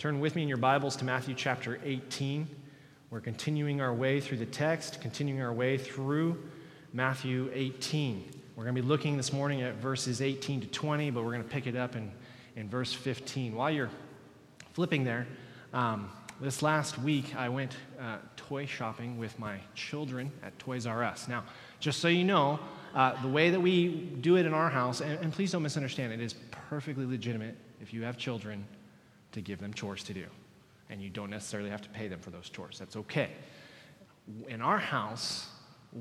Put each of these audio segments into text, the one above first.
Turn with me in your Bibles to Matthew chapter 18. We're continuing our way through the text, continuing our way through Matthew 18. We're going to be looking this morning at verses 18 to 20, but we're going to pick it up in, in verse 15. While you're flipping there, um, this last week I went uh, toy shopping with my children at Toys R Us. Now, just so you know, uh, the way that we do it in our house, and, and please don't misunderstand, it is perfectly legitimate if you have children to give them chores to do. And you don't necessarily have to pay them for those chores. That's okay. In our house,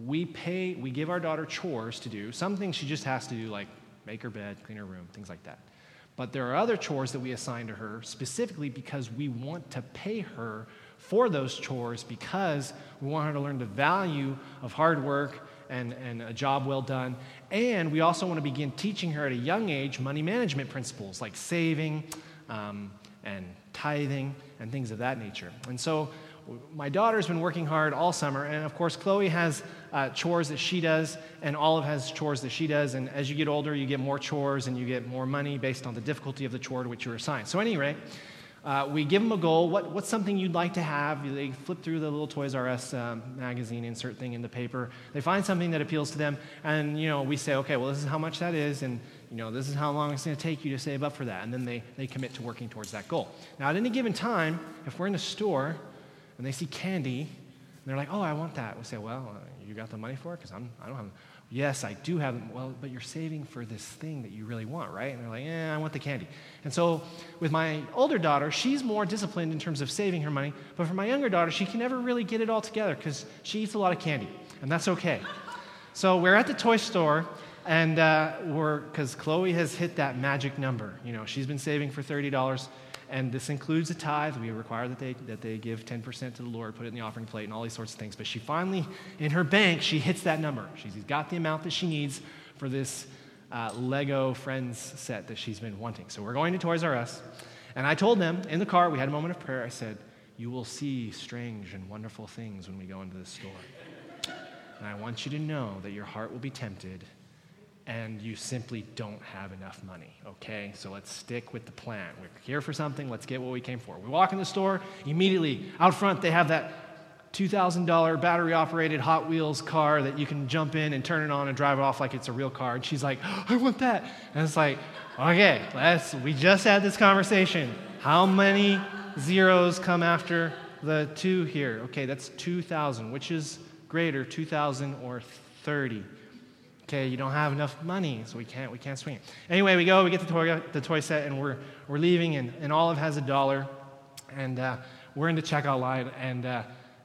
we pay, we give our daughter chores to do. Some things she just has to do, like make her bed, clean her room, things like that. But there are other chores that we assign to her specifically because we want to pay her for those chores because we want her to learn the value of hard work and, and a job well done. And we also want to begin teaching her at a young age money management principles like saving um, and tithing and things of that nature. And so my daughter's been working hard all summer, and of course, Chloe has uh, chores that she does, and Olive has chores that she does. And as you get older, you get more chores and you get more money based on the difficulty of the chore to which you're assigned. So, anyway, uh, we give them a goal. What, what's something you'd like to have? They flip through the little Toys R Us um, magazine, insert thing in the paper. They find something that appeals to them, and you know we say, okay, well this is how much that is, and you know this is how long it's going to take you to save up for that, and then they, they commit to working towards that goal. Now, at any given time, if we're in a store and they see candy, and they're like, oh, I want that. We say, well, uh, you got the money for it? Because I'm I don't have. Yes, I do have. Well, but you're saving for this thing that you really want, right? And they're like, eh, I want the candy. And so with my older daughter, she's more disciplined in terms of saving her money. But for my younger daughter, she can never really get it all together because she eats a lot of candy. And that's okay. So we're at the toy store, and uh, we're, because Chloe has hit that magic number. You know, she's been saving for $30 and this includes a tithe. We require that they, that they give 10% to the Lord, put it in the offering plate, and all these sorts of things. But she finally, in her bank, she hits that number. She's got the amount that she needs for this uh, Lego Friends set that she's been wanting. So we're going to Toys R Us. And I told them in the car, we had a moment of prayer. I said, You will see strange and wonderful things when we go into this store. And I want you to know that your heart will be tempted and you simply don't have enough money, okay? So let's stick with the plan. We're here for something, let's get what we came for. We walk in the store, immediately out front, they have that $2,000 battery operated Hot Wheels car that you can jump in and turn it on and drive it off like it's a real car. And she's like, oh, I want that. And it's like, okay, let's, we just had this conversation. How many zeros come after the two here? Okay, that's 2,000. Which is greater, 2,000 or 30? Okay, you don't have enough money, so we can't, we can't swing it. Anyway, we go, we get the toy, the toy set, and we're, we're leaving, and, and Olive has a dollar, and uh, we're in the checkout line, and uh,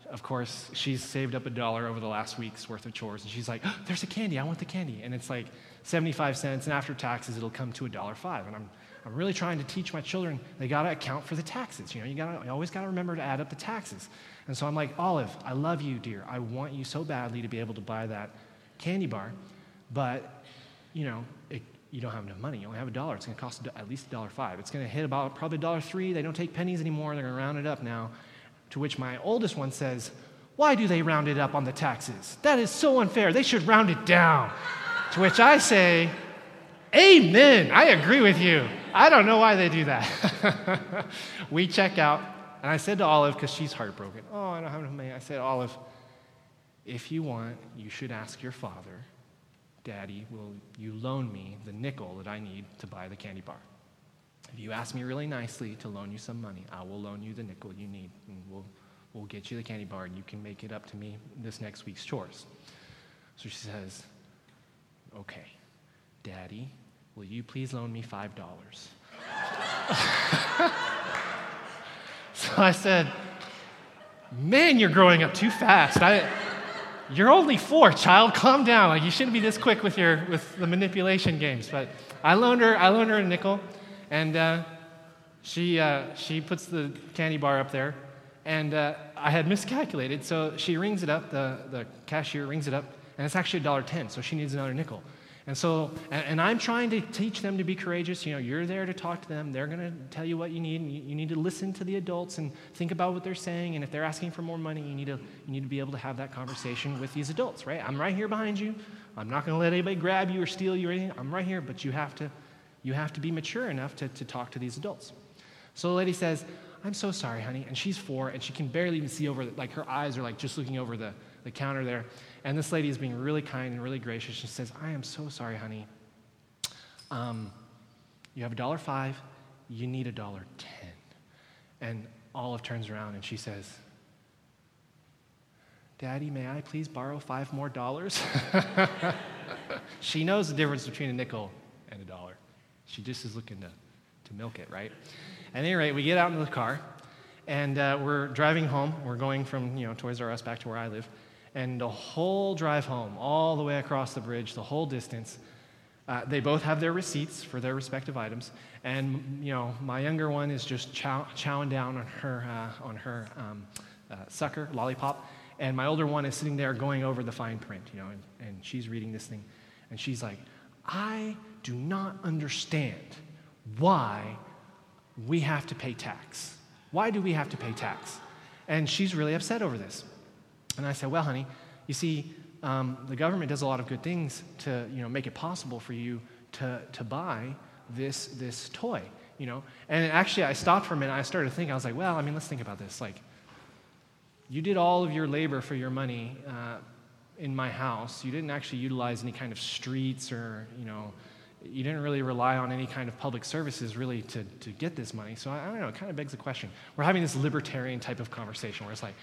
of course, she's saved up a dollar over the last week's worth of chores, and she's like, oh, there's a candy, I want the candy. And it's like 75 cents, and after taxes, it'll come to a dollar five. And I'm, I'm really trying to teach my children they got to account for the taxes. You know, you, gotta, you always got to remember to add up the taxes. And so I'm like, Olive, I love you, dear. I want you so badly to be able to buy that candy bar. But, you know, it, you don't have enough money. You only have a dollar. It's going to cost at least a dollar five. It's going to hit about probably a dollar three. They don't take pennies anymore. They're going to round it up now. To which my oldest one says, Why do they round it up on the taxes? That is so unfair. They should round it down. to which I say, Amen. I agree with you. I don't know why they do that. we check out, and I said to Olive, because she's heartbroken, Oh, I don't have enough money. I said, Olive, if you want, you should ask your father Daddy, will you loan me the nickel that I need to buy the candy bar? If you ask me really nicely to loan you some money, I will loan you the nickel you need, and we'll, we'll get you the candy bar, and you can make it up to me this next week's chores. So she says, Okay, Daddy, will you please loan me $5? so I said, Man, you're growing up too fast. I, you're only four, child. Calm down. Like you shouldn't be this quick with your with the manipulation games. But I loaned her. I loaned her a nickel, and uh, she uh, she puts the candy bar up there, and uh, I had miscalculated. So she rings it up. The the cashier rings it up, and it's actually a dollar ten. So she needs another nickel. And so, and, I'm trying to teach them to be courageous. You know, you're there to talk to them. They're going to tell you what you need. And you, need to listen to the adults and think about what they're saying. And if they're asking for more money, you need to, you need to be able to have that conversation with these adults, right? I'm right here behind you. I'm not going to let anybody grab you or steal you or anything. I'm right here, but you have to, you have to be mature enough to, to talk to these adults. So the lady says, I'm so sorry, honey. And she's four, and she can barely even see over, like, her eyes are like just looking over the, the counter there. And this lady is being really kind and really gracious. She says, I am so sorry, honey. Um, you have a dollar five, you need a dollar ten. And Olive turns around and she says, Daddy, may I please borrow five more dollars? she knows the difference between a nickel and a dollar. She just is looking to, to milk it, right? At any rate, we get out into the car and uh, we're driving home. We're going from you know Toys R Us back to where I live, and the whole drive home, all the way across the bridge, the whole distance, uh, they both have their receipts for their respective items, and you know my younger one is just chow- chowing down on her uh, on her um, uh, sucker lollipop, and my older one is sitting there going over the fine print, you know, and, and she's reading this thing, and she's like, "I do not understand why we have to pay tax. Why do we have to pay tax?" And she's really upset over this, and I said, "Well, honey, you see." um, the government does a lot of good things to you know, make it possible for you to, to buy this, this toy. You know? And actually, I stopped for a minute. I started to think, I was like, well, I mean, let's think about this. Like, you did all of your labor for your money uh, in my house. You didn't actually utilize any kind of streets or, you know, you didn't really rely on any kind of public services really to, to get this money. So I, I don't know, it kind of begs the question. We're having this libertarian type of conversation where it's like,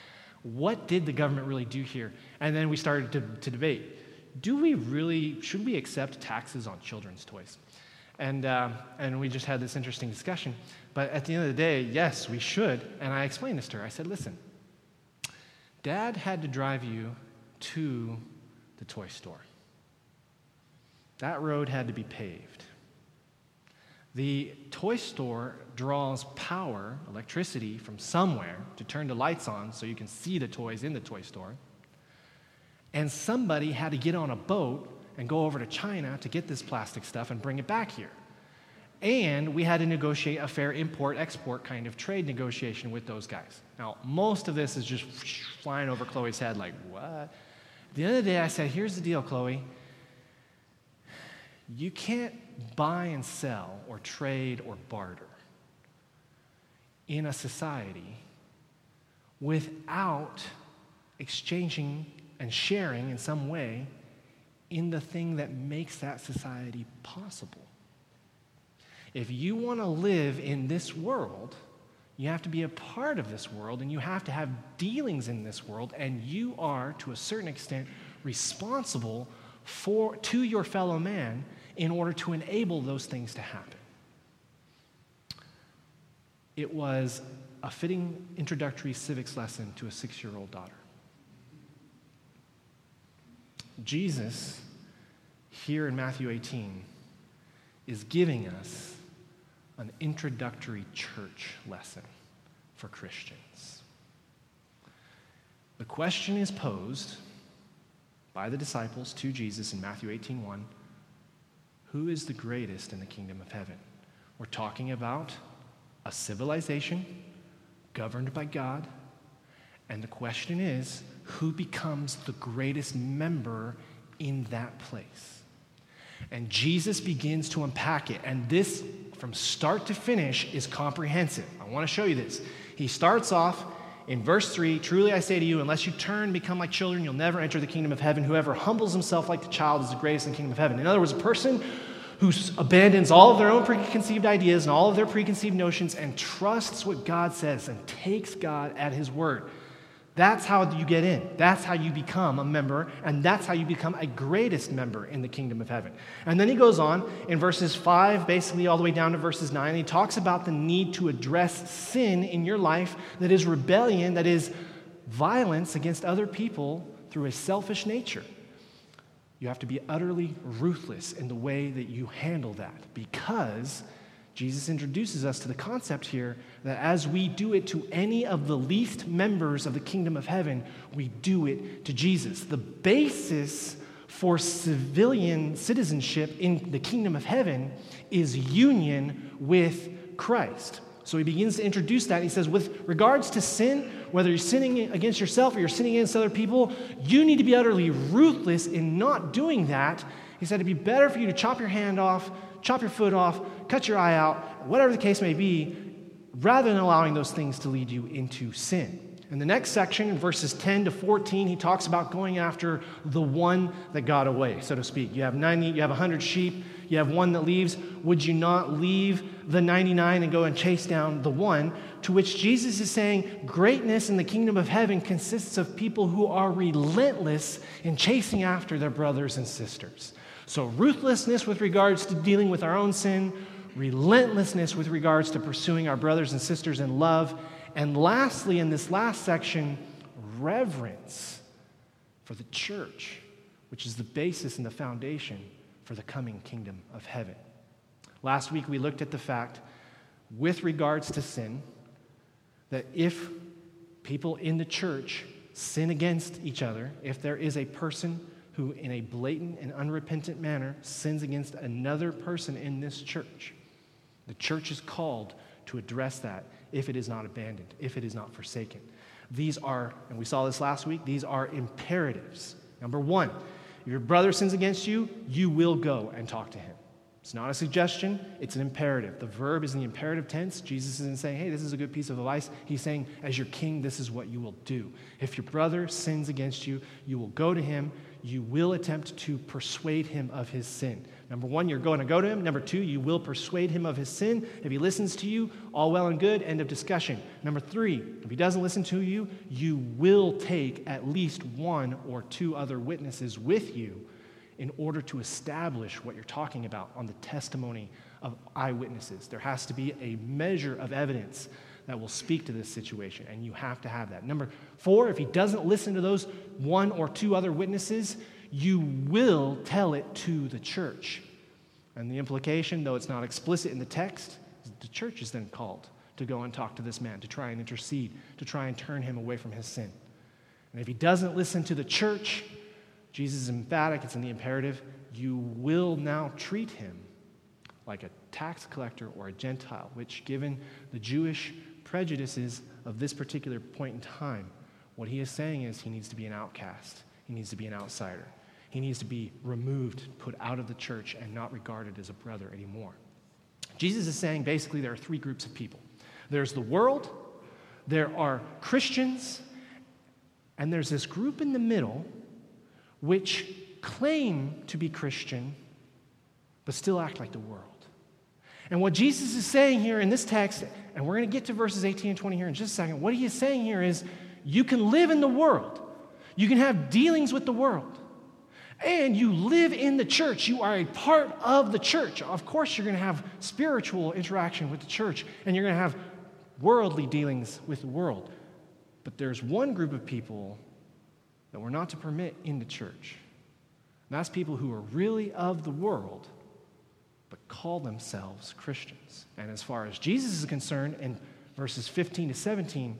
what did the government really do here? And then we started to, to debate do we really, should we accept taxes on children's toys? And, uh, and we just had this interesting discussion. But at the end of the day, yes, we should. And I explained this to her. I said, listen, dad had to drive you to the toy store. That road had to be paved. The toy store draws power, electricity, from somewhere to turn the lights on so you can see the toys in the toy store. And somebody had to get on a boat and go over to China to get this plastic stuff and bring it back here. And we had to negotiate a fair import export kind of trade negotiation with those guys. Now, most of this is just flying over Chloe's head, like, what? At the the day, I said, here's the deal, Chloe. You can't buy and sell or trade or barter in a society without exchanging and sharing in some way in the thing that makes that society possible. If you want to live in this world, you have to be a part of this world and you have to have dealings in this world, and you are, to a certain extent, responsible for, to your fellow man in order to enable those things to happen. It was a fitting introductory civics lesson to a six year old daughter. Jesus, here in Matthew 18, is giving us an introductory church lesson for Christians. The question is posed by the disciples to Jesus in Matthew 18 1 who is the greatest in the kingdom of heaven? We're talking about a civilization governed by God. And the question is who becomes the greatest member in that place? And Jesus begins to unpack it. And this, from start to finish, is comprehensive. I want to show you this. He starts off in verse 3 Truly I say to you, unless you turn and become like children, you'll never enter the kingdom of heaven. Whoever humbles himself like the child is the greatest in the kingdom of heaven. In other words, a person who abandons all of their own preconceived ideas and all of their preconceived notions and trusts what God says and takes God at his word. That's how you get in. That's how you become a member, and that's how you become a greatest member in the kingdom of heaven. And then he goes on in verses 5, basically all the way down to verses 9, he talks about the need to address sin in your life that is rebellion, that is violence against other people through a selfish nature. You have to be utterly ruthless in the way that you handle that because Jesus introduces us to the concept here that as we do it to any of the least members of the kingdom of heaven, we do it to Jesus. The basis for civilian citizenship in the kingdom of heaven is union with Christ. So he begins to introduce that. He says, with regards to sin, whether you're sinning against yourself or you're sinning against other people, you need to be utterly ruthless in not doing that. He said it'd be better for you to chop your hand off, chop your foot off, cut your eye out, whatever the case may be, rather than allowing those things to lead you into sin. In the next section, in verses 10 to 14, he talks about going after the one that got away, so to speak. You have 90, you have 100 sheep, you have one that leaves. Would you not leave the 99 and go and chase down the one? To which Jesus is saying, greatness in the kingdom of heaven consists of people who are relentless in chasing after their brothers and sisters. So, ruthlessness with regards to dealing with our own sin, relentlessness with regards to pursuing our brothers and sisters in love, and lastly, in this last section, reverence for the church, which is the basis and the foundation for the coming kingdom of heaven. Last week, we looked at the fact, with regards to sin, that if people in the church sin against each other, if there is a person who, in a blatant and unrepentant manner, sins against another person in this church, the church is called to address that if it is not abandoned, if it is not forsaken. These are, and we saw this last week, these are imperatives. Number one, if your brother sins against you, you will go and talk to him. It's not a suggestion, it's an imperative. The verb is in the imperative tense. Jesus isn't saying, hey, this is a good piece of advice. He's saying, as your king, this is what you will do. If your brother sins against you, you will go to him, you will attempt to persuade him of his sin. Number one, you're going to go to him. Number two, you will persuade him of his sin. If he listens to you, all well and good, end of discussion. Number three, if he doesn't listen to you, you will take at least one or two other witnesses with you in order to establish what you're talking about on the testimony of eyewitnesses. There has to be a measure of evidence that will speak to this situation, and you have to have that. Number four, if he doesn't listen to those one or two other witnesses, you will tell it to the church. And the implication, though it's not explicit in the text, the church is then called to go and talk to this man, to try and intercede, to try and turn him away from his sin. And if he doesn't listen to the church, Jesus is emphatic, it's in the imperative, you will now treat him like a tax collector or a Gentile, which, given the Jewish prejudices of this particular point in time, what he is saying is he needs to be an outcast, he needs to be an outsider, he needs to be removed, put out of the church, and not regarded as a brother anymore. Jesus is saying basically there are three groups of people there's the world, there are Christians, and there's this group in the middle which claim to be Christian but still act like the world. And what Jesus is saying here in this text, and we're going to get to verses 18 and 20 here in just a second, what he is saying here is you can live in the world, you can have dealings with the world, and you live in the church. You are a part of the church. Of course, you're going to have spiritual interaction with the church, and you're going to have worldly dealings with the world. But there's one group of people that we're not to permit in the church. And that's people who are really of the world but call themselves Christians. And as far as Jesus is concerned, in verses 15 to 17,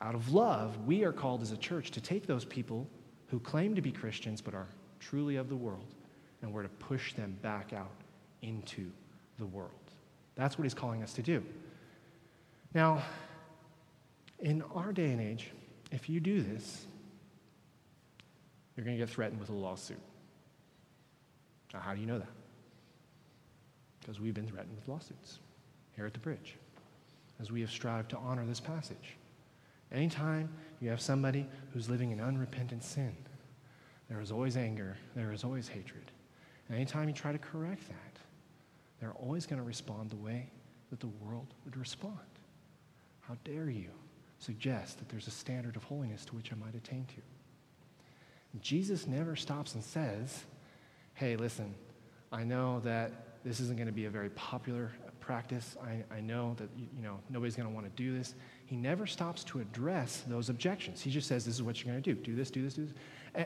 out of love, we are called as a church to take those people who claim to be Christians but are truly of the world, and we're to push them back out into the world. That's what he's calling us to do. Now, in our day and age, if you do this, you're going to get threatened with a lawsuit. Now, how do you know that? because we've been threatened with lawsuits here at the bridge as we have strived to honor this passage. Anytime you have somebody who's living in unrepentant sin, there is always anger, there is always hatred. And anytime you try to correct that, they're always going to respond the way that the world would respond. How dare you suggest that there's a standard of holiness to which I might attain to? Jesus never stops and says, hey, listen, I know that this isn't going to be a very popular practice. I, I know that you know nobody's going to want to do this. He never stops to address those objections. He just says, "This is what you're going to do. Do this. Do this. Do this."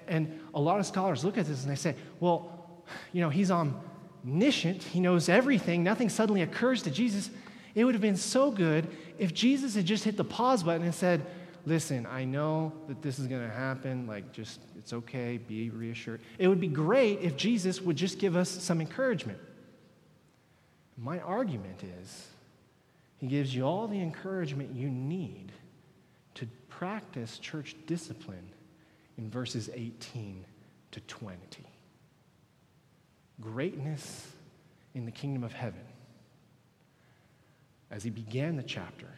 And, a lot of scholars look at this and they say, "Well, you know, he's omniscient. He knows everything. Nothing suddenly occurs to Jesus." It would have been so good if Jesus had just hit the pause button and said, listen, I know that this is going to happen. Like, just, it's okay. Be reassured. It would be great if Jesus would just give us some encouragement. My argument is he gives you all the encouragement you need to practice church discipline in verses 18 to 20. Greatness in the kingdom of heaven as he began the chapter,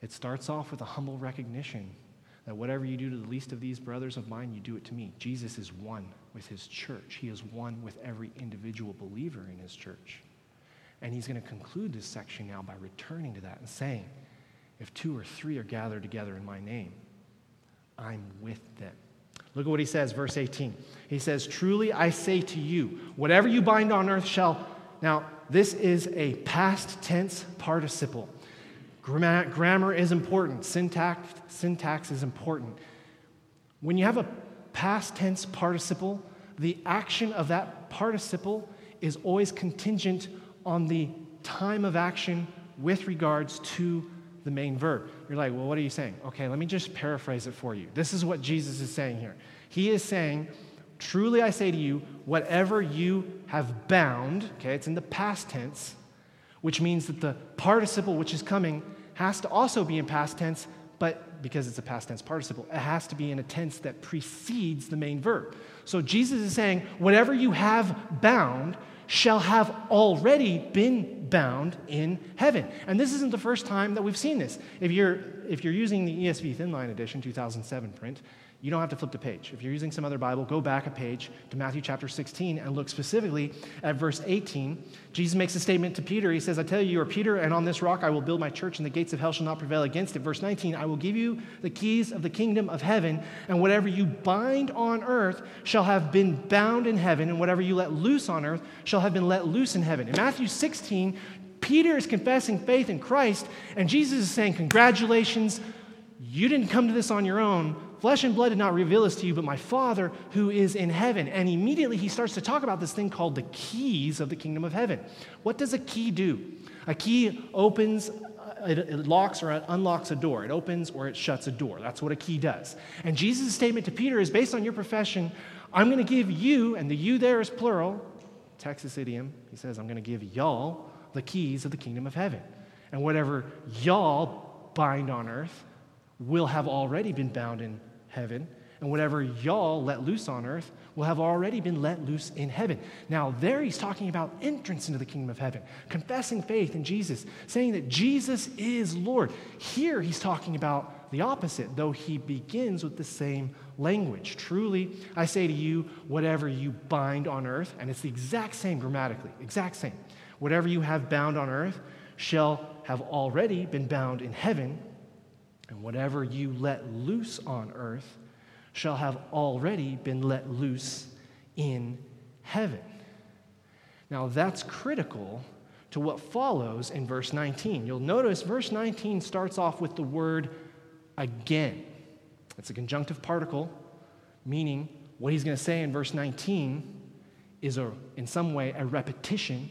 it starts off with a humble recognition that whatever you do to the least of these brothers of mine, you do it to me. Jesus is one with his church, he is one with every individual believer in his church. And he's going to conclude this section now by returning to that and saying, If two or three are gathered together in my name, I'm with them. Look at what he says, verse 18. He says, Truly I say to you, whatever you bind on earth shall. Now, this is a past tense participle. Grammar is important, syntax, syntax is important. When you have a past tense participle, the action of that participle is always contingent on the time of action with regards to the main verb. You're like, well, what are you saying? Okay, let me just paraphrase it for you. This is what Jesus is saying here. He is saying, Truly I say to you, whatever you have bound, okay, it's in the past tense, which means that the participle which is coming has to also be in past tense, but because it's a past tense participle, it has to be in a tense that precedes the main verb. So Jesus is saying, whatever you have bound shall have already been bound in heaven. And this isn't the first time that we've seen this. If you're, if you're using the ESV Thinline Edition 2007 print, you don't have to flip the page. If you're using some other Bible, go back a page to Matthew chapter 16 and look specifically at verse 18. Jesus makes a statement to Peter. He says, I tell you, you are Peter, and on this rock I will build my church, and the gates of hell shall not prevail against it. Verse 19, I will give you the keys of the kingdom of heaven, and whatever you bind on earth shall have been bound in heaven, and whatever you let loose on earth shall have been let loose in heaven. In Matthew 16, Peter is confessing faith in Christ, and Jesus is saying, Congratulations, you didn't come to this on your own Flesh and blood did not reveal this to you, but my Father who is in heaven. And immediately he starts to talk about this thing called the keys of the kingdom of heaven. What does a key do? A key opens, it, it locks or it unlocks a door. It opens or it shuts a door. That's what a key does. And Jesus' statement to Peter is based on your profession I'm going to give you, and the you there is plural, Texas idiom. He says, I'm going to give y'all the keys of the kingdom of heaven. And whatever y'all bind on earth will have already been bound in heaven, and whatever y'all let loose on earth will have already been let loose in heaven. Now, there he's talking about entrance into the kingdom of heaven, confessing faith in Jesus, saying that Jesus is Lord. Here he's talking about the opposite, though he begins with the same language. Truly, I say to you, whatever you bind on earth, and it's the exact same grammatically, exact same, whatever you have bound on earth shall have already been bound in heaven and whatever you let loose on earth shall have already been let loose in heaven. Now, that's critical to what follows in verse 19. You'll notice verse 19 starts off with the word again. It's a conjunctive particle, meaning what he's going to say in verse 19 is, a, in some way, a repetition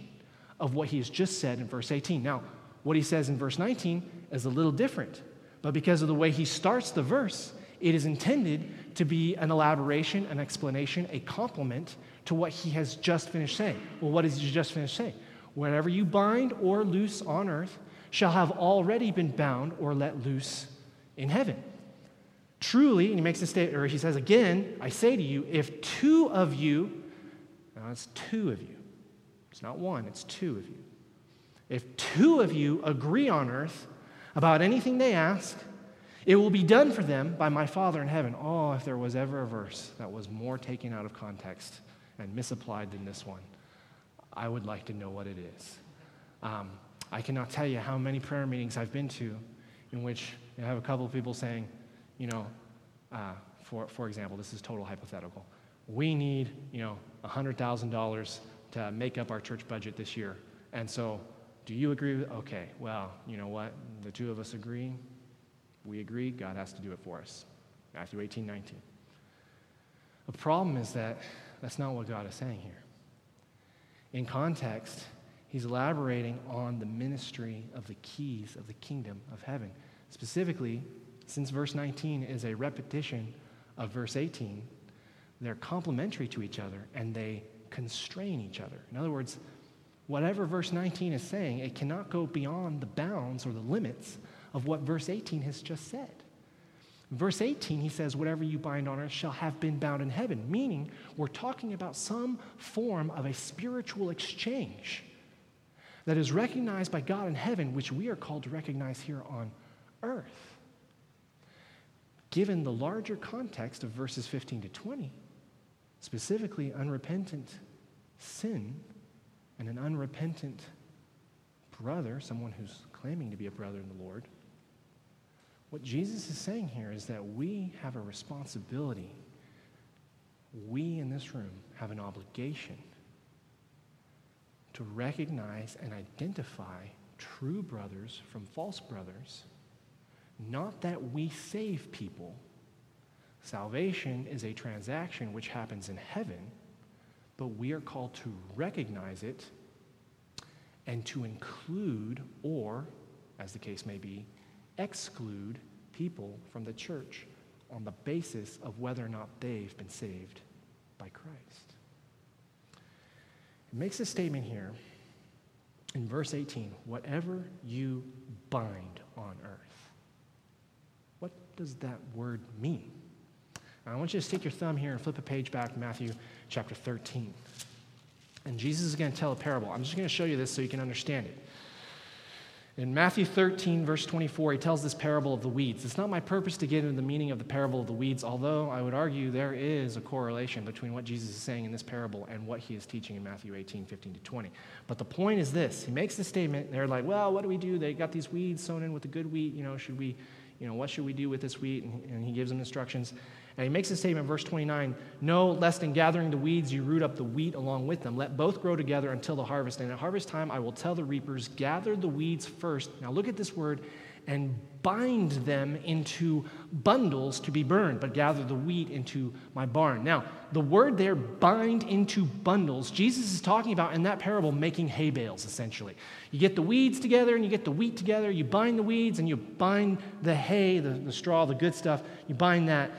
of what he has just said in verse 18. Now, what he says in verse 19 is a little different. But because of the way he starts the verse, it is intended to be an elaboration, an explanation, a complement to what he has just finished saying. Well, what has he just finished saying? Whatever you bind or loose on earth shall have already been bound or let loose in heaven. Truly, and he makes a statement, or he says again, I say to you, if two of you, now it's two of you, it's not one, it's two of you. If two of you agree on earth about anything they ask, it will be done for them by my Father in heaven. Oh, if there was ever a verse that was more taken out of context and misapplied than this one, I would like to know what it is. Um, I cannot tell you how many prayer meetings I've been to in which you have a couple of people saying, you know, uh, for, for example, this is total hypothetical. We need, you know, $100,000 to make up our church budget this year. And so do you agree with Okay, well, you know what? The two of us agree. We agree. God has to do it for us. Matthew 18, 19. The problem is that that's not what God is saying here. In context, he's elaborating on the ministry of the keys of the kingdom of heaven. Specifically, since verse 19 is a repetition of verse 18, they're complementary to each other and they constrain each other. In other words, whatever verse 19 is saying, it cannot go beyond the bounds or the limits of what verse 18 has just said. Verse 18, he says, Whatever you bind on earth shall have been bound in heaven, meaning we're talking about some form of a spiritual exchange. that is recognized by God in heaven, which we are called to recognize here on earth. Given the larger context of verses 15 to 20, specifically unrepentant sin and an unrepentant brother, someone who's claiming to be a brother in the Lord, what Jesus is saying here is that we have a responsibility. We in this room have an obligation to recognize and identify true brothers from false brothers. Not that we save people. Salvation is a transaction which happens in heaven, but we are called to recognize it and to include, or, as the case may be, exclude people from the church on the basis of whether or not they've been saved by Christ. It makes a statement here in verse 18 whatever you bind on earth. What does that word mean? I want you to stick your thumb here and flip a page back to Matthew chapter 13. And Jesus is going to tell a parable. I'm just going to show you this so you can understand it. In Matthew 13, verse 24, he tells this parable of the weeds. It's not my purpose to get into the meaning of the parable of the weeds, although I would argue there is a correlation between what Jesus is saying in this parable and what he is teaching in Matthew 18, 15 to 20. But the point is this he makes the statement, they're like, well, what do we do? They got these weeds sown in with the good wheat. You know, should we, you know, what should we do with this wheat? And, and he gives them instructions. And he makes a statement, in verse 29 No, lest in gathering the weeds you root up the wheat along with them. Let both grow together until the harvest. And at harvest time I will tell the reapers, Gather the weeds first. Now look at this word, and bind them into bundles to be burned, but gather the wheat into my barn. Now, the word there, bind into bundles, Jesus is talking about in that parable making hay bales, essentially. You get the weeds together and you get the wheat together, you bind the weeds and you bind the hay, the, the straw, the good stuff, you bind that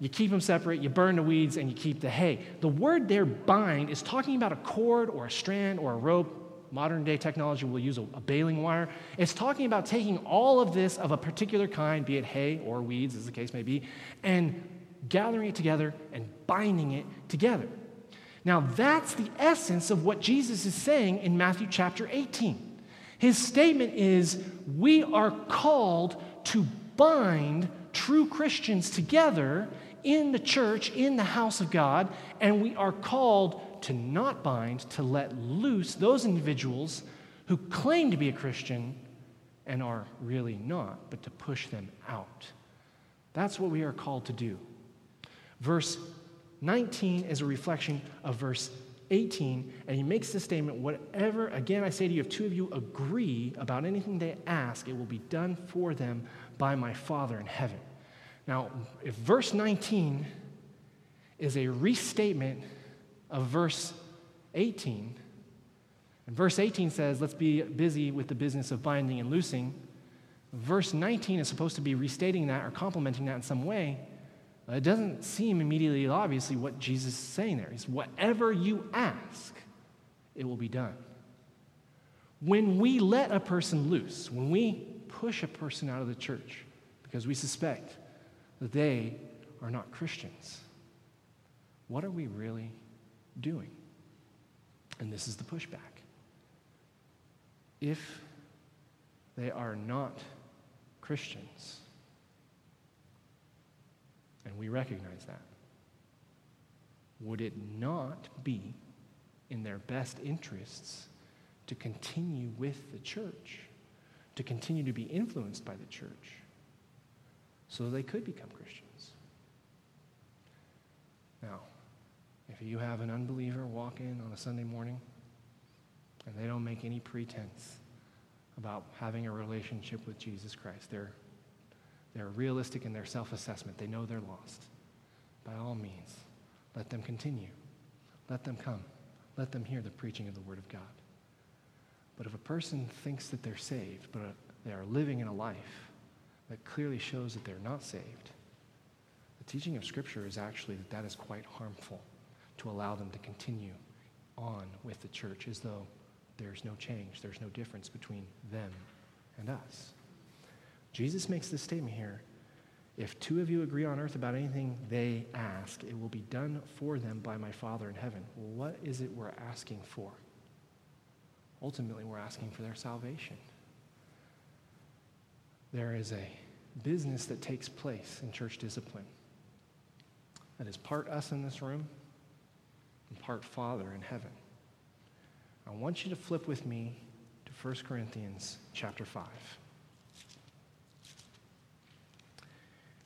you keep them separate, you burn the weeds, and you keep the hay. The word there, bind, is talking about a cord or a strand or a rope. Modern day technology will use a, a baling wire. It's talking about taking all of this of a particular kind, be it hay or weeds, as the case may be, and gathering it together and binding it together. Now, that's the essence of what Jesus is saying in Matthew chapter 18. His statement is we are called to bind true Christians together in the church, in the house of God, and we are called to not bind, to let loose those individuals who claim to be a Christian and are really not, but to push them out. That's what we are called to do. Verse 19 is a reflection of verse 18, and he makes the statement whatever, again, I say to you, if two of you agree about anything they ask, it will be done for them by my Father in heaven. Now, if verse 19 is a restatement of verse 18, and verse 18 says, let's be busy with the business of binding and loosing, verse 19 is supposed to be restating that or complementing that in some way. It doesn't seem immediately obviously what Jesus is saying there. He's whatever you ask, it will be done. When we let a person loose, when we push a person out of the church because we suspect they are not Christians. What are we really doing? And this is the pushback. If they are not Christians, and we recognize that, would it not be in their best interests to continue with the church, to continue to be influenced by the church? So they could become Christians. Now, if you have an unbeliever walk in on a Sunday morning and they don't make any pretense about having a relationship with Jesus Christ, they're, they're realistic in their self assessment, they know they're lost. By all means, let them continue. Let them come. Let them hear the preaching of the Word of God. But if a person thinks that they're saved, but they are living in a life that clearly shows that they're not saved. The teaching of Scripture is actually that that is quite harmful to allow them to continue on with the church as though there's no change, there's no difference between them and us. Jesus makes this statement here if two of you agree on earth about anything they ask, it will be done for them by my Father in heaven. What is it we're asking for? ultimately we're asking for their salvation. There is a business that takes place in church discipline that is part us in this room and part Father in heaven. I want you to flip with me to 1 Corinthians chapter 5.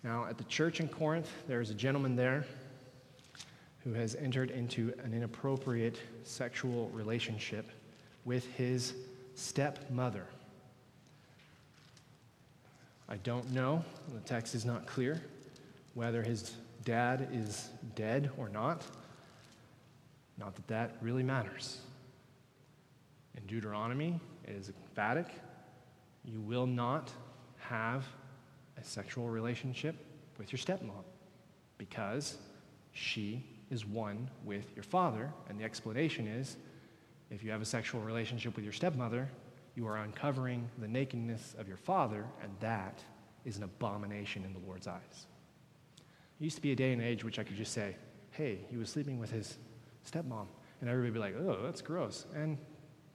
Now, at the church in Corinth, there is a gentleman there who has entered into an inappropriate sexual relationship with his stepmother. I don't know, the text is not clear, whether his dad is dead or not. Not that that really matters. In Deuteronomy, it is emphatic you will not have a sexual relationship with your stepmom because she is one with your father. And the explanation is if you have a sexual relationship with your stepmother, you are uncovering the nakedness of your father, and that is an abomination in the Lord's eyes. It used to be a day and age which I could just say, hey, he was sleeping with his stepmom. And everybody would be like, oh, that's gross. And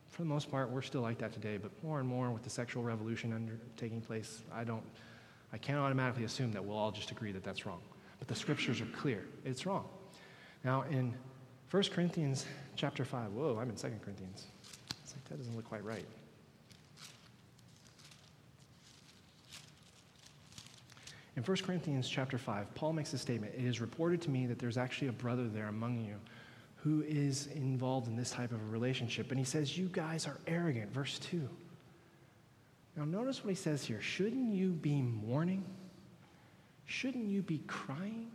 for the most part, we're still like that today, but more and more with the sexual revolution under, taking place, I don't, I can't automatically assume that we'll all just agree that that's wrong. But the scriptures are clear. It's wrong. Now, in 1 Corinthians chapter 5, whoa, I'm in 2 Corinthians. It's like, that doesn't look quite right. In 1 Corinthians chapter 5, Paul makes a statement. It is reported to me that there's actually a brother there among you who is involved in this type of a relationship. And he says, You guys are arrogant. Verse 2. Now, notice what he says here. Shouldn't you be mourning? Shouldn't you be crying?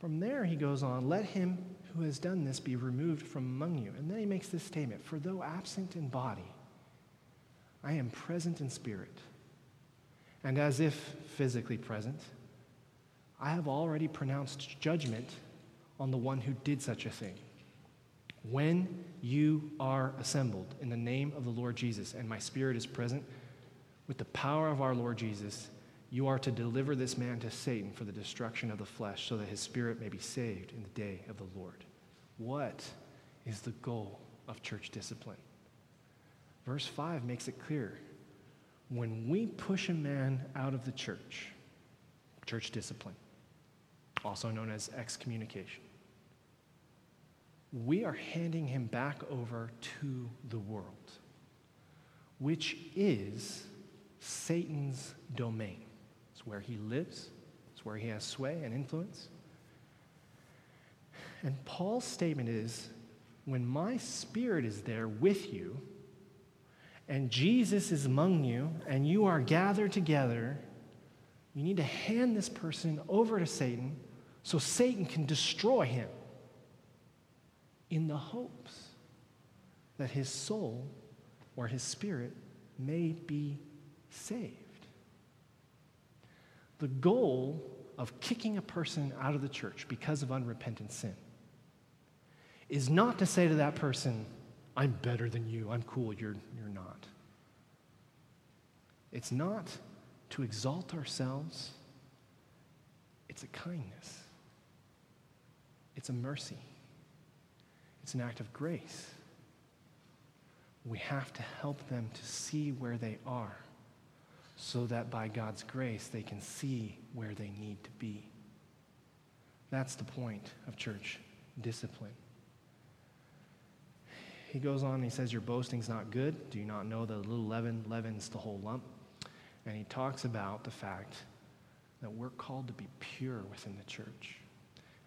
From there, he goes on, Let him who has done this be removed from among you. And then he makes this statement For though absent in body, I am present in spirit. And as if physically present, I have already pronounced judgment on the one who did such a thing. When you are assembled in the name of the Lord Jesus, and my spirit is present, with the power of our Lord Jesus, you are to deliver this man to Satan for the destruction of the flesh, so that his spirit may be saved in the day of the Lord. What is the goal of church discipline? Verse 5 makes it clear. When we push a man out of the church, church discipline, also known as excommunication, we are handing him back over to the world, which is Satan's domain. It's where he lives, it's where he has sway and influence. And Paul's statement is when my spirit is there with you, and Jesus is among you, and you are gathered together, you need to hand this person over to Satan so Satan can destroy him in the hopes that his soul or his spirit may be saved. The goal of kicking a person out of the church because of unrepentant sin is not to say to that person, I'm better than you, I'm cool, you're, you're not. It's not to exalt ourselves, it's a kindness, it's a mercy. It's an act of grace. We have to help them to see where they are so that by God's grace they can see where they need to be. That's the point of church discipline. He goes on and he says, Your boasting's not good. Do you not know that a little leaven leavens the whole lump? And he talks about the fact that we're called to be pure within the church.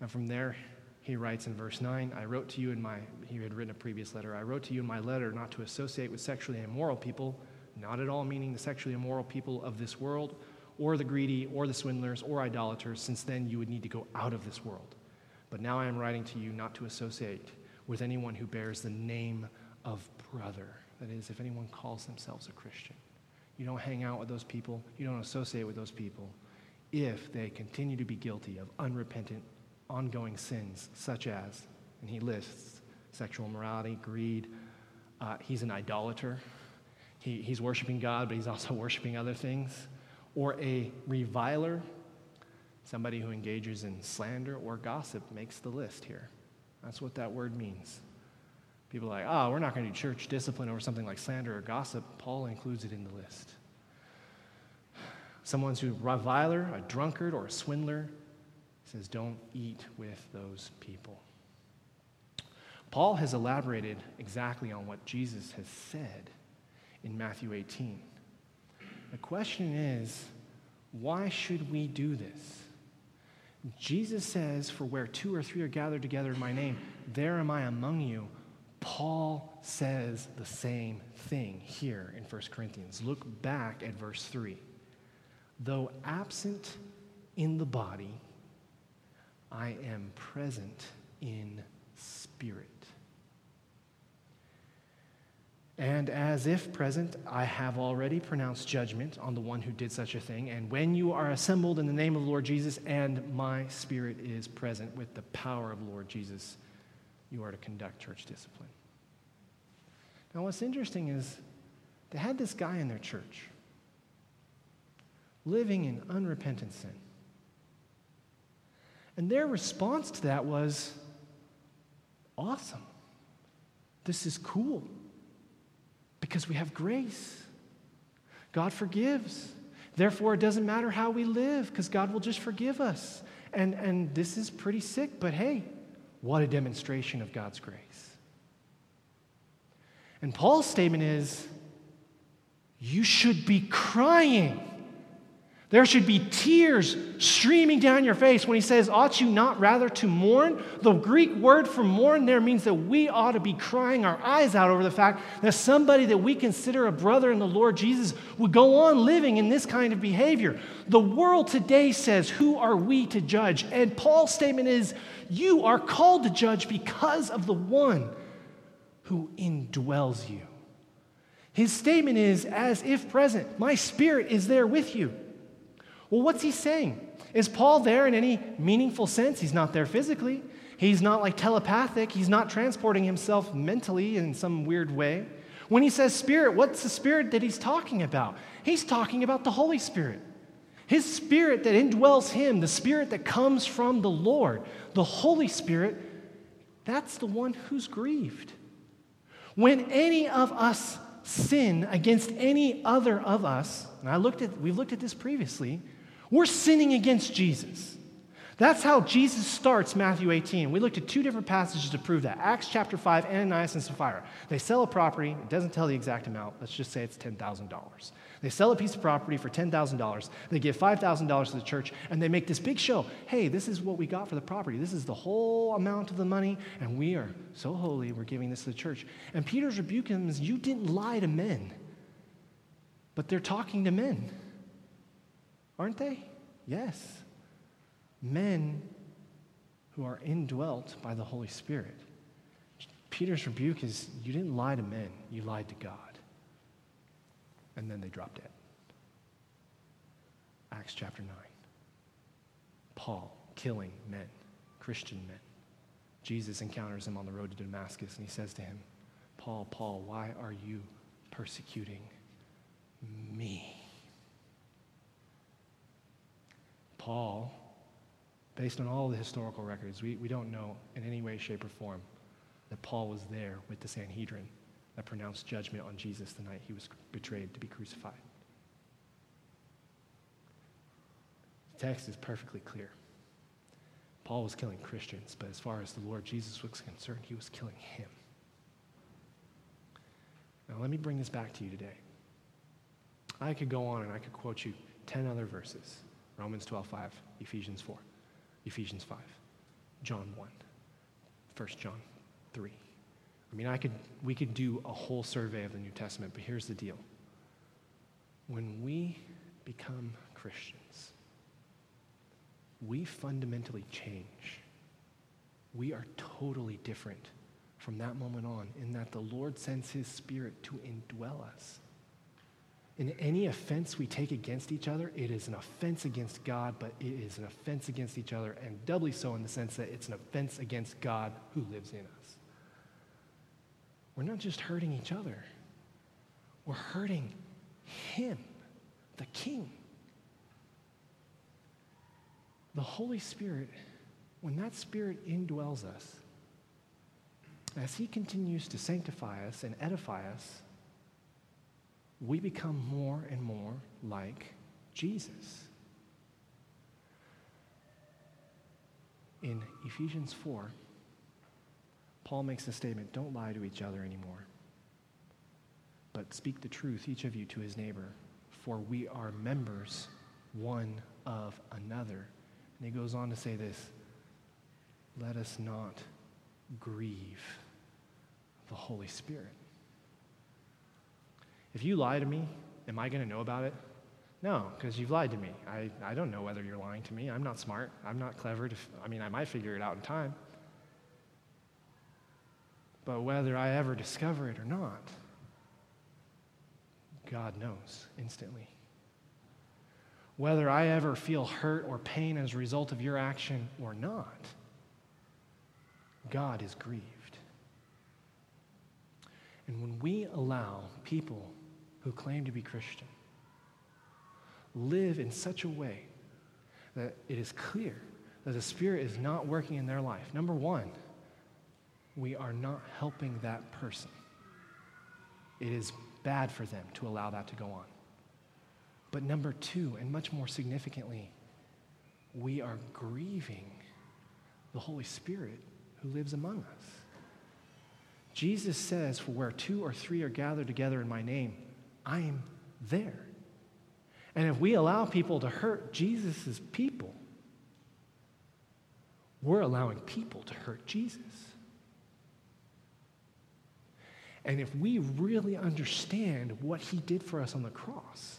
And from there, he writes in verse 9, I wrote to you in my, he had written a previous letter, I wrote to you in my letter not to associate with sexually immoral people, not at all meaning the sexually immoral people of this world, or the greedy, or the swindlers, or idolaters, since then you would need to go out of this world. But now I am writing to you not to associate with anyone who bears the name of brother. That is, if anyone calls themselves a Christian. You don't hang out with those people, you don't associate with those people if they continue to be guilty of unrepentant ongoing sins, such as, and he lists sexual immorality, greed. Uh, he's an idolater. He, he's worshiping God, but he's also worshiping other things. Or a reviler, somebody who engages in slander or gossip, makes the list here. That's what that word means. People are like, oh, we're not going to do church discipline over something like slander or gossip. Paul includes it in the list. Someone who's a reviler, a drunkard, or a swindler says, don't eat with those people. Paul has elaborated exactly on what Jesus has said in Matthew 18. The question is, why should we do this? Jesus says, For where two or three are gathered together in my name, there am I among you. Paul says the same thing here in 1 Corinthians. Look back at verse 3. Though absent in the body, I am present in spirit. And as if present, I have already pronounced judgment on the one who did such a thing. And when you are assembled in the name of the Lord Jesus, and my spirit is present with the power of Lord Jesus, you are to conduct church discipline. Now, what's interesting is they had this guy in their church living in unrepentant sin. And their response to that was awesome. This is cool because we have grace. God forgives. Therefore, it doesn't matter how we live because God will just forgive us. And, and this is pretty sick, but hey, what a demonstration of God's grace. And Paul's statement is you should be crying there should be tears streaming down your face when he says, Ought you not rather to mourn? The Greek word for mourn there means that we ought to be crying our eyes out over the fact that somebody that we consider a brother in the Lord Jesus would go on living in this kind of behavior. The world today says, Who are we to judge? And Paul's statement is, You are called to judge because of the one who indwells you. His statement is, as if present, My spirit is there with you. Well, what's he saying? Is Paul there in any meaningful sense? He's not there physically. He's not like telepathic. He's not transporting himself mentally in some weird way. When he says spirit, what's the spirit that he's talking about? He's talking about the Holy Spirit. His spirit that indwells him, the spirit that comes from the Lord, the Holy Spirit, that's the one who's grieved. When any of us sin against any other of us, and I looked at, we've looked at this previously, we're sinning against Jesus. That's how Jesus starts Matthew 18. We looked at two different passages to prove that. Acts chapter 5, Ananias and Sapphira. They sell a property, it doesn't tell the exact amount, let's just say it's $10,000. They sell a piece of property for $10,000. They give $5,000 to the church, and they make this big show. Hey, this is what we got for the property. This is the whole amount of the money, and we are so holy, we're giving this to the church. And Peter's rebuking them is, You didn't lie to men, but they're talking to men. Aren't they? Yes. Men who are indwelt by the Holy Spirit. Peter's rebuke is you didn't lie to men, you lied to God. And then they dropped it. Acts chapter 9. Paul killing men, Christian men. Jesus encounters him on the road to Damascus and he says to him, Paul, Paul, why are you persecuting me? Paul, based on all the historical records, we, we don't know in any way, shape, or form that Paul was there with the Sanhedrin that pronounced judgment on Jesus the night he was betrayed to be crucified. The text is perfectly clear. Paul was killing Christians, but as far as the Lord Jesus was concerned, he was killing him. Now, let me bring this back to you today. I could go on and I could quote you 10 other verses Romans 12, 5, Ephesians 4, Ephesians 5, John 1, 1 John 3. I mean, I could, we could do a whole survey of the New Testament, but here's the deal. When we become Christians, we fundamentally change. We are totally different from that moment on, in that the Lord sends His Spirit to indwell us. In any offense we take against each other, it is an offense against God, but it is an offense against each other, and doubly so in the sense that it's an offense against God who lives in us. We're not just hurting each other, we're hurting Him, the King. The Holy Spirit, when that Spirit indwells us, as He continues to sanctify us and edify us, we become more and more like Jesus. In Ephesians 4, Paul makes a statement don't lie to each other anymore, but speak the truth, each of you, to his neighbor, for we are members one of another. And he goes on to say this let us not grieve the Holy Spirit. If you lie to me, am I going to know about it? No, because you've lied to me. I, I don't know whether you're lying to me. I'm not smart. I'm not clever. To, I mean, I might figure it out in time. But whether I ever discover it or not, God knows instantly. Whether I ever feel hurt or pain as a result of your action or not, God is grieved. And when we allow people who claim to be Christian live in such a way that it is clear that the Spirit is not working in their life, number one, we are not helping that person. It is bad for them to allow that to go on. But number two, and much more significantly, we are grieving the Holy Spirit who lives among us. Jesus says, For where two or three are gathered together in my name, I am there. And if we allow people to hurt Jesus' people, we're allowing people to hurt Jesus. And if we really understand what he did for us on the cross,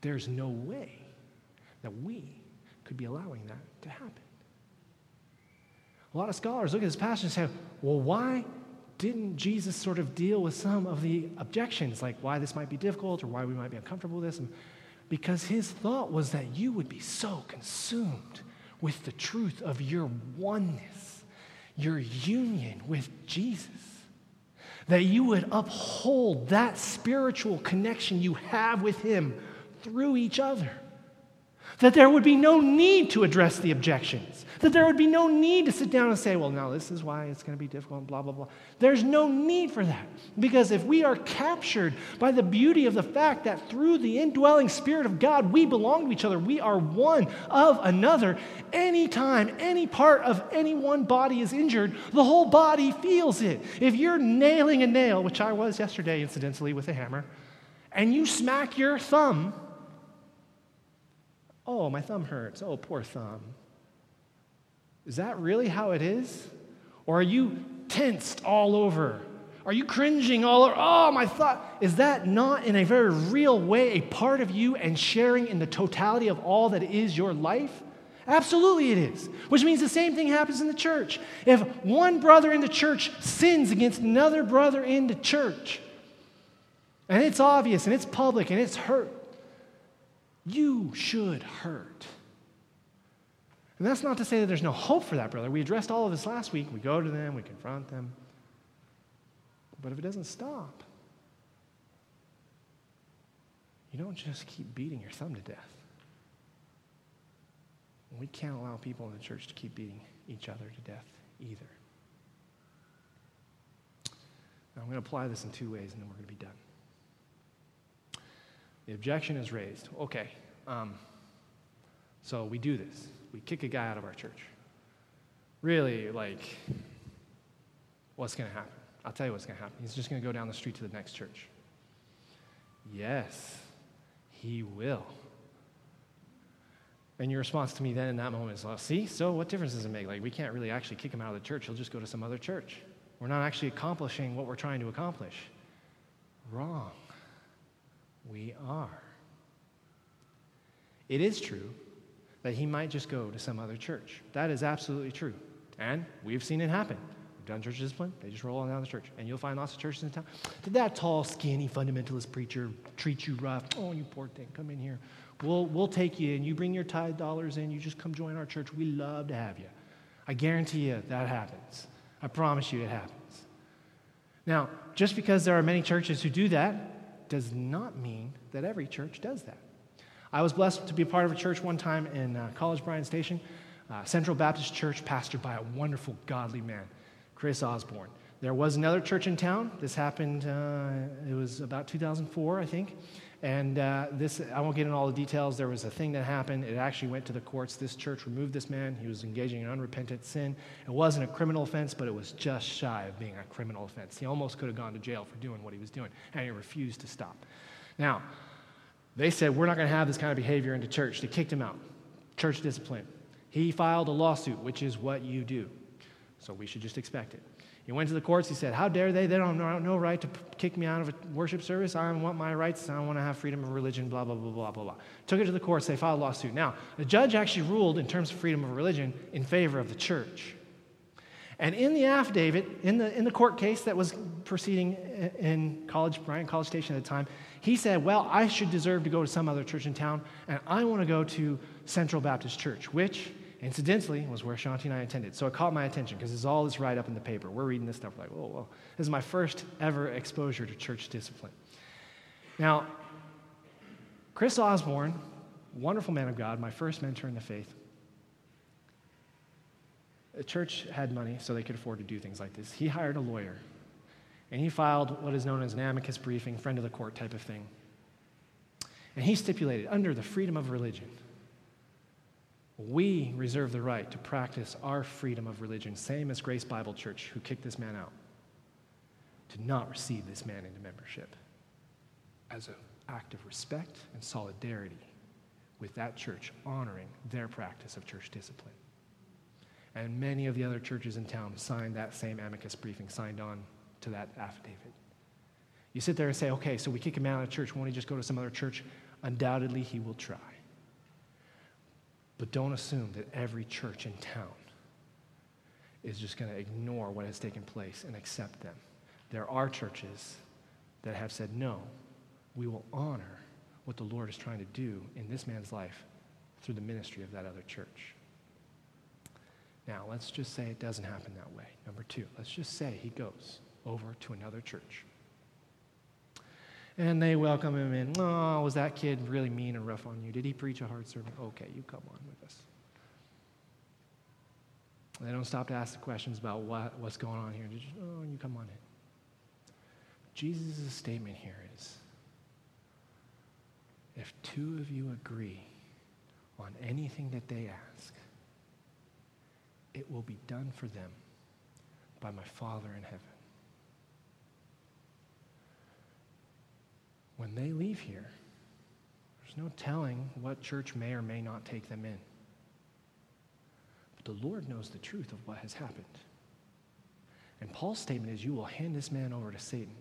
there's no way that we could be allowing that to happen. A lot of scholars look at this passage and say, well, why didn't Jesus sort of deal with some of the objections, like why this might be difficult or why we might be uncomfortable with this? Because his thought was that you would be so consumed with the truth of your oneness, your union with Jesus, that you would uphold that spiritual connection you have with him through each other. That there would be no need to address the objections. That there would be no need to sit down and say, well, now this is why it's going to be difficult, blah, blah, blah. There's no need for that. Because if we are captured by the beauty of the fact that through the indwelling Spirit of God, we belong to each other, we are one of another, anytime any part of any one body is injured, the whole body feels it. If you're nailing a nail, which I was yesterday, incidentally, with a hammer, and you smack your thumb, oh, my thumb hurts. Oh, poor thumb. Is that really how it is? Or are you tensed all over? Are you cringing all over? Oh, my thought. Is that not in a very real way a part of you and sharing in the totality of all that is your life? Absolutely, it is. Which means the same thing happens in the church. If one brother in the church sins against another brother in the church, and it's obvious and it's public and it's hurt, you should hurt. And that's not to say that there's no hope for that brother. We addressed all of this last week. We go to them, we confront them. But if it doesn't stop, you don't just keep beating your thumb to death. We can't allow people in the church to keep beating each other to death either. Now, I'm going to apply this in two ways, and then we're going to be done. The objection is raised. Okay, um, so we do this. We kick a guy out of our church. Really, like, what's going to happen? I'll tell you what's going to happen. He's just going to go down the street to the next church. Yes, he will. And your response to me then in that moment is, well, see, so what difference does it make? Like, we can't really actually kick him out of the church. He'll just go to some other church. We're not actually accomplishing what we're trying to accomplish. Wrong we are. It is true that he might just go to some other church. That is absolutely true. And we've seen it happen. We've done church discipline, they just roll on down the church. And you'll find lots of churches in town. Did that tall, skinny, fundamentalist preacher treat you rough? Oh, you poor thing, come in here. We'll, we'll take you in. You bring your tithe dollars in, you just come join our church. We love to have you. I guarantee you that happens. I promise you it happens. Now, just because there are many churches who do that, does not mean that every church does that. I was blessed to be part of a church one time in uh, College Bryan Station, uh, Central Baptist Church, pastored by a wonderful, godly man. Chris Osborne. There was another church in town. This happened, uh, it was about 2004, I think. And uh, this, I won't get into all the details. There was a thing that happened. It actually went to the courts. This church removed this man. He was engaging in unrepentant sin. It wasn't a criminal offense, but it was just shy of being a criminal offense. He almost could have gone to jail for doing what he was doing, and he refused to stop. Now, they said, We're not going to have this kind of behavior in the church. They kicked him out. Church discipline. He filed a lawsuit, which is what you do. So we should just expect it. He went to the courts. He said, How dare they? They don't have no right to kick me out of a worship service. I want my rights. I want to have freedom of religion, blah, blah, blah, blah, blah, blah. Took it to the courts. They filed a lawsuit. Now, the judge actually ruled in terms of freedom of religion in favor of the church. And in the affidavit, in the, in the court case that was proceeding in College, Bryan College Station at the time, he said, Well, I should deserve to go to some other church in town, and I want to go to Central Baptist Church, which incidentally, was where Shanti and I attended. So it caught my attention because it's all this write up in the paper. We're reading this stuff, we're like, oh, well, this is my first ever exposure to church discipline. Now, Chris Osborne, wonderful man of God, my first mentor in the faith. The church had money, so they could afford to do things like this. He hired a lawyer, and he filed what is known as an amicus briefing, friend of the court type of thing. And he stipulated under the freedom of religion we reserve the right to practice our freedom of religion, same as Grace Bible Church, who kicked this man out, to not receive this man into membership as an act of respect and solidarity with that church honoring their practice of church discipline. And many of the other churches in town signed that same amicus briefing, signed on to that affidavit. You sit there and say, okay, so we kick him out of church. Won't he just go to some other church? Undoubtedly, he will try. But don't assume that every church in town is just going to ignore what has taken place and accept them. There are churches that have said, no, we will honor what the Lord is trying to do in this man's life through the ministry of that other church. Now, let's just say it doesn't happen that way. Number two, let's just say he goes over to another church. And they welcome him in. Oh, was that kid really mean and rough on you? Did he preach a hard sermon? Okay, you come on with us. They don't stop to ask the questions about what, what's going on here. Just, oh, you come on in. Jesus' statement here is if two of you agree on anything that they ask, it will be done for them by my Father in heaven. When they leave here, there's no telling what church may or may not take them in. But the Lord knows the truth of what has happened. And Paul's statement is, You will hand this man over to Satan.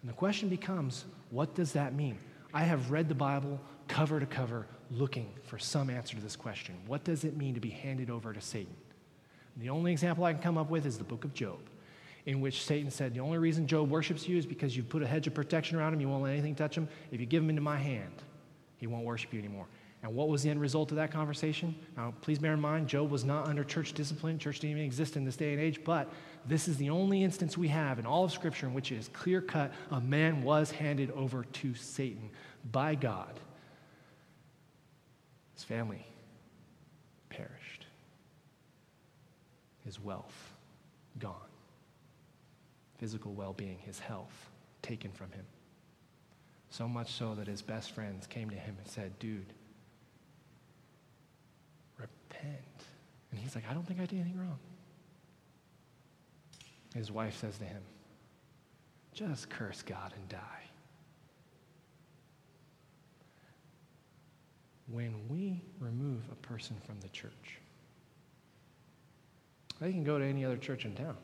And the question becomes, What does that mean? I have read the Bible cover to cover looking for some answer to this question. What does it mean to be handed over to Satan? And the only example I can come up with is the book of Job in which Satan said, The only reason Job worships you is because you put a hedge of protection around him. You won't let anything touch him. If you give him into my hand, he won't worship you anymore. And what was the end result of that conversation? Now, please bear in mind, Job was not under church discipline. Church didn't even exist in this day and age, but this is the only instance we have in all of Scripture in which it is clear cut a man was handed over to Satan by God. His family perished, his wealth gone physical well being, his health taken from him. So much so that his best friends came to him and said, Dude, repent. And he's like, I don't think I did anything wrong. His wife says to him, Just curse God and die. When we remove a person from the church, they can go to any other church in town.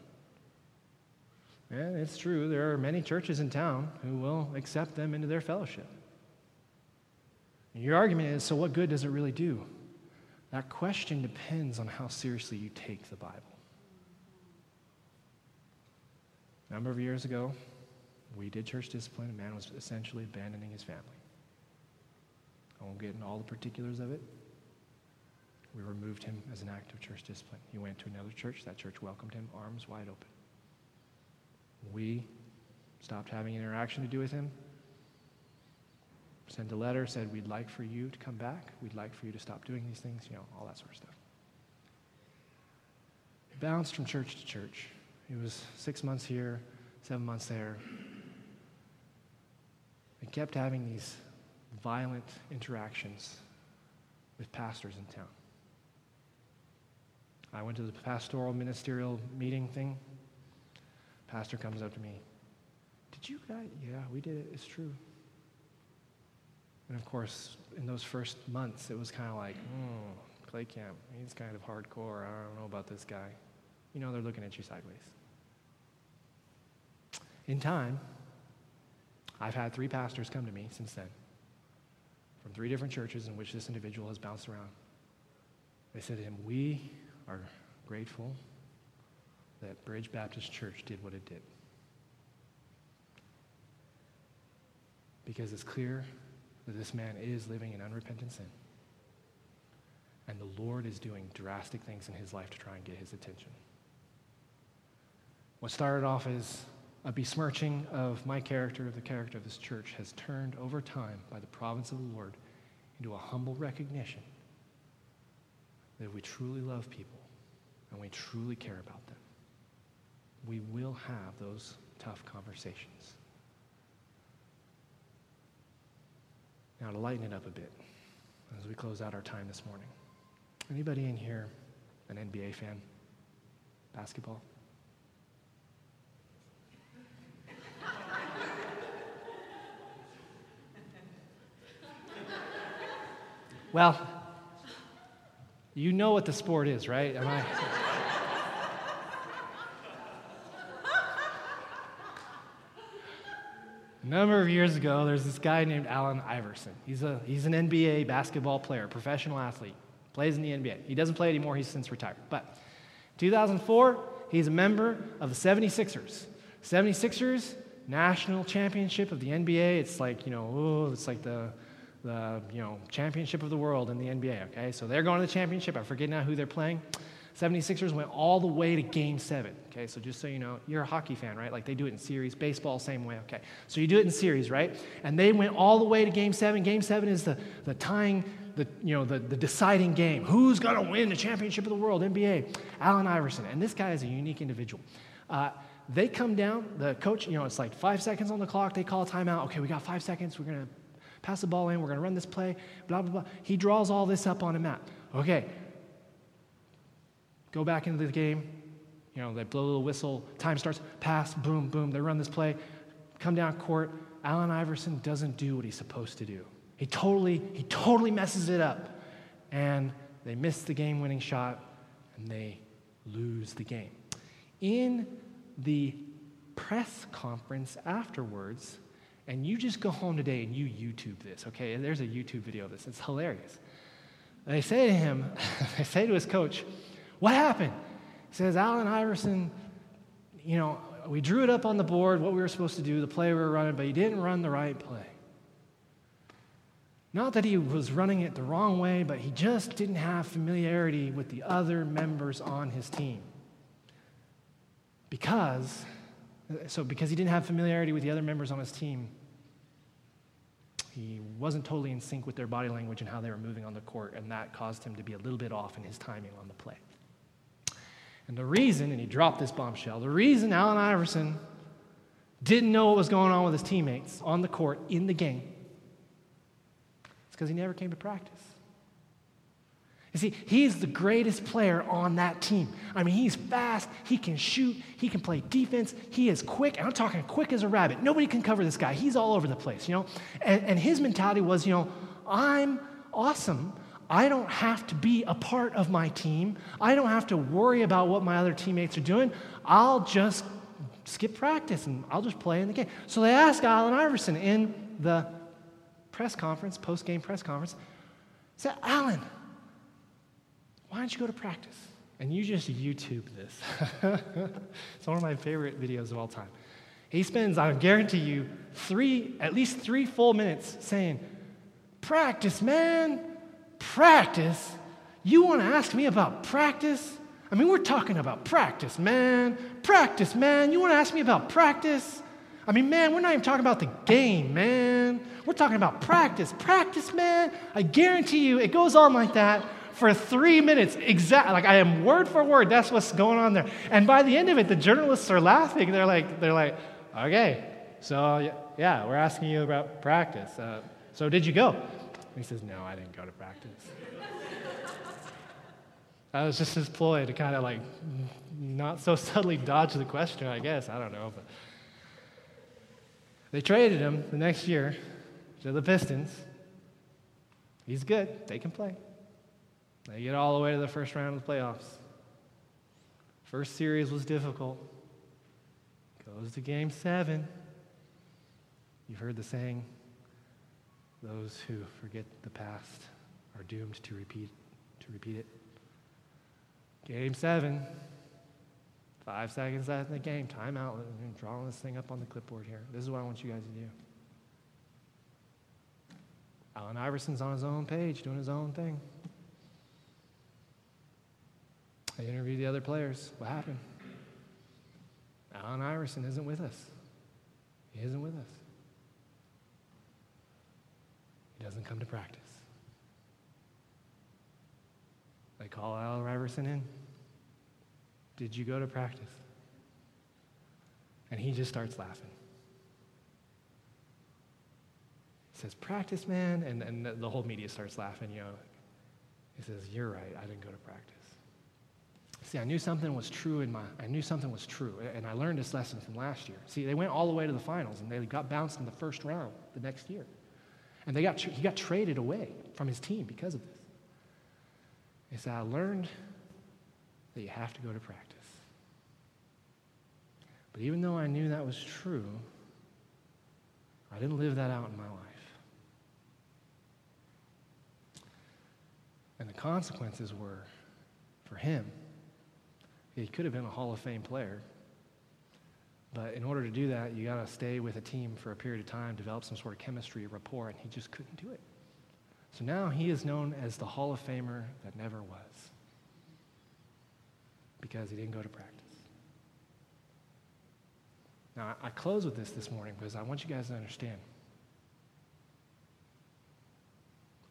And it's true, there are many churches in town who will accept them into their fellowship. And your argument is so, what good does it really do? That question depends on how seriously you take the Bible. A number of years ago, we did church discipline. A man was essentially abandoning his family. I won't get into all the particulars of it. We removed him as an act of church discipline. He went to another church. That church welcomed him, arms wide open. We stopped having interaction to do with him. Sent a letter, said, We'd like for you to come back. We'd like for you to stop doing these things, you know, all that sort of stuff. bounced from church to church. He was six months here, seven months there. And kept having these violent interactions with pastors in town. I went to the pastoral ministerial meeting thing. Pastor comes up to me. Did you guys? Yeah, we did it. It's true. And of course, in those first months, it was kind of like, oh, Clay Camp, he's kind of hardcore. I don't know about this guy. You know, they're looking at you sideways. In time, I've had three pastors come to me since then from three different churches in which this individual has bounced around. They said to him, We are grateful that Bridge Baptist Church did what it did. Because it's clear that this man is living in unrepentant sin. And the Lord is doing drastic things in his life to try and get his attention. What started off as a besmirching of my character, of the character of this church, has turned over time by the providence of the Lord into a humble recognition that we truly love people and we truly care about them, we will have those tough conversations. Now, to lighten it up a bit, as we close out our time this morning, anybody in here an NBA fan? Basketball? Well, you know what the sport is, right? Am I? A number of years ago, there's this guy named Allen Iverson. He's, a, he's an NBA basketball player, professional athlete, plays in the NBA. He doesn't play anymore, he's since retired. But 2004, he's a member of the 76ers. 76ers, national championship of the NBA. It's like, you know, oh, it's like the the you know, championship of the world in the NBA, okay? So they're going to the championship. I forget now who they're playing. 76ers went all the way to game seven, okay? So just so you know, you're a hockey fan, right? Like they do it in series, baseball, same way, okay? So you do it in series, right? And they went all the way to game seven. Game seven is the, the tying, the, you know, the, the deciding game. Who's going to win the championship of the world, NBA? Allen Iverson. And this guy is a unique individual. Uh, they come down, the coach, you know, it's like five seconds on the clock. They call a timeout. Okay, we got five seconds. We're going to pass the ball in, we're going to run this play, blah, blah, blah. He draws all this up on a map. Okay, go back into the game. You know, they blow a little whistle, time starts, pass, boom, boom, they run this play, come down court. Allen Iverson doesn't do what he's supposed to do. He totally, he totally messes it up. And they miss the game winning shot and they lose the game. In the press conference afterwards, and you just go home today and you YouTube this, okay? There's a YouTube video of this. It's hilarious. They say to him, they say to his coach, What happened? He says, Allen Iverson, you know, we drew it up on the board, what we were supposed to do, the play we were running, but he didn't run the right play. Not that he was running it the wrong way, but he just didn't have familiarity with the other members on his team. Because, so because he didn't have familiarity with the other members on his team, he wasn't totally in sync with their body language and how they were moving on the court, and that caused him to be a little bit off in his timing on the play. And the reason, and he dropped this bombshell, the reason Allen Iverson didn't know what was going on with his teammates on the court in the game is because he never came to practice. You see, he's the greatest player on that team. I mean, he's fast, he can shoot, he can play defense, he is quick. I'm talking quick as a rabbit. Nobody can cover this guy. He's all over the place, you know? And, and his mentality was, you know, I'm awesome. I don't have to be a part of my team. I don't have to worry about what my other teammates are doing. I'll just skip practice and I'll just play in the game. So they asked Allen Iverson in the press conference, post game press conference, said, Allen, why don't you go to practice? And you just YouTube this. it's one of my favorite videos of all time. He spends, I guarantee you, three, at least three full minutes saying, Practice, man, practice. You want to ask me about practice? I mean, we're talking about practice, man. Practice, man. You want to ask me about practice? I mean, man, we're not even talking about the game, man. We're talking about practice. Practice, man. I guarantee you, it goes on like that for three minutes, exact, like I am word for word, that's what's going on there. And by the end of it, the journalists are laughing. They're like, they're like, okay, so yeah, we're asking you about practice. Uh, so did you go? And he says, no, I didn't go to practice. that was just his ploy to kind of like not so subtly dodge the question, I guess. I don't know. But they traded him the next year to the Pistons. He's good. They can play. They get all the way to the first round of the playoffs. First series was difficult. Goes to game seven. You've heard the saying those who forget the past are doomed to repeat, to repeat it. Game seven. Five seconds left in the game. Timeout. I'm drawing this thing up on the clipboard here. This is what I want you guys to do. Allen Iverson's on his own page, doing his own thing. I interviewed the other players. What happened? Allen Iverson isn't with us. He isn't with us. He doesn't come to practice. They call Allen Iverson in. Did you go to practice? And he just starts laughing. He says, Practice, man. And, and the whole media starts laughing, you know. He says, You're right. I didn't go to practice. See, I knew something was true in my, I knew something was true. And I learned this lesson from last year. See, they went all the way to the finals and they got bounced in the first round the next year. And they got, he got traded away from his team because of this. He said, I learned that you have to go to practice. But even though I knew that was true, I didn't live that out in my life. And the consequences were for him. He could have been a Hall of Fame player. But in order to do that, you got to stay with a team for a period of time, develop some sort of chemistry, rapport, and he just couldn't do it. So now he is known as the Hall of Famer that never was because he didn't go to practice. Now, I close with this this morning because I want you guys to understand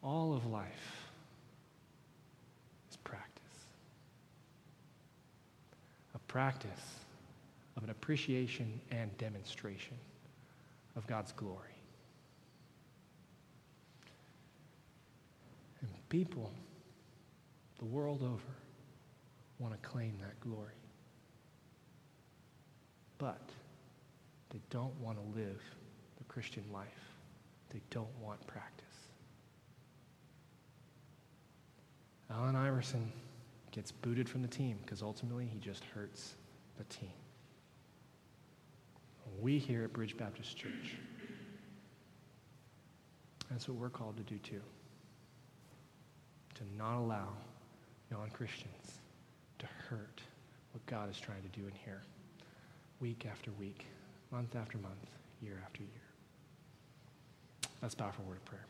all of life is practice. A practice of an appreciation and demonstration of God's glory. And people the world over want to claim that glory. But they don't want to live the Christian life. They don't want practice. Allen Iverson gets booted from the team because ultimately he just hurts the team. We here at Bridge Baptist Church, that's what we're called to do too. To not allow non Christians to hurt what God is trying to do in here, week after week, month after month, year after year. Let's bow for a word of prayer.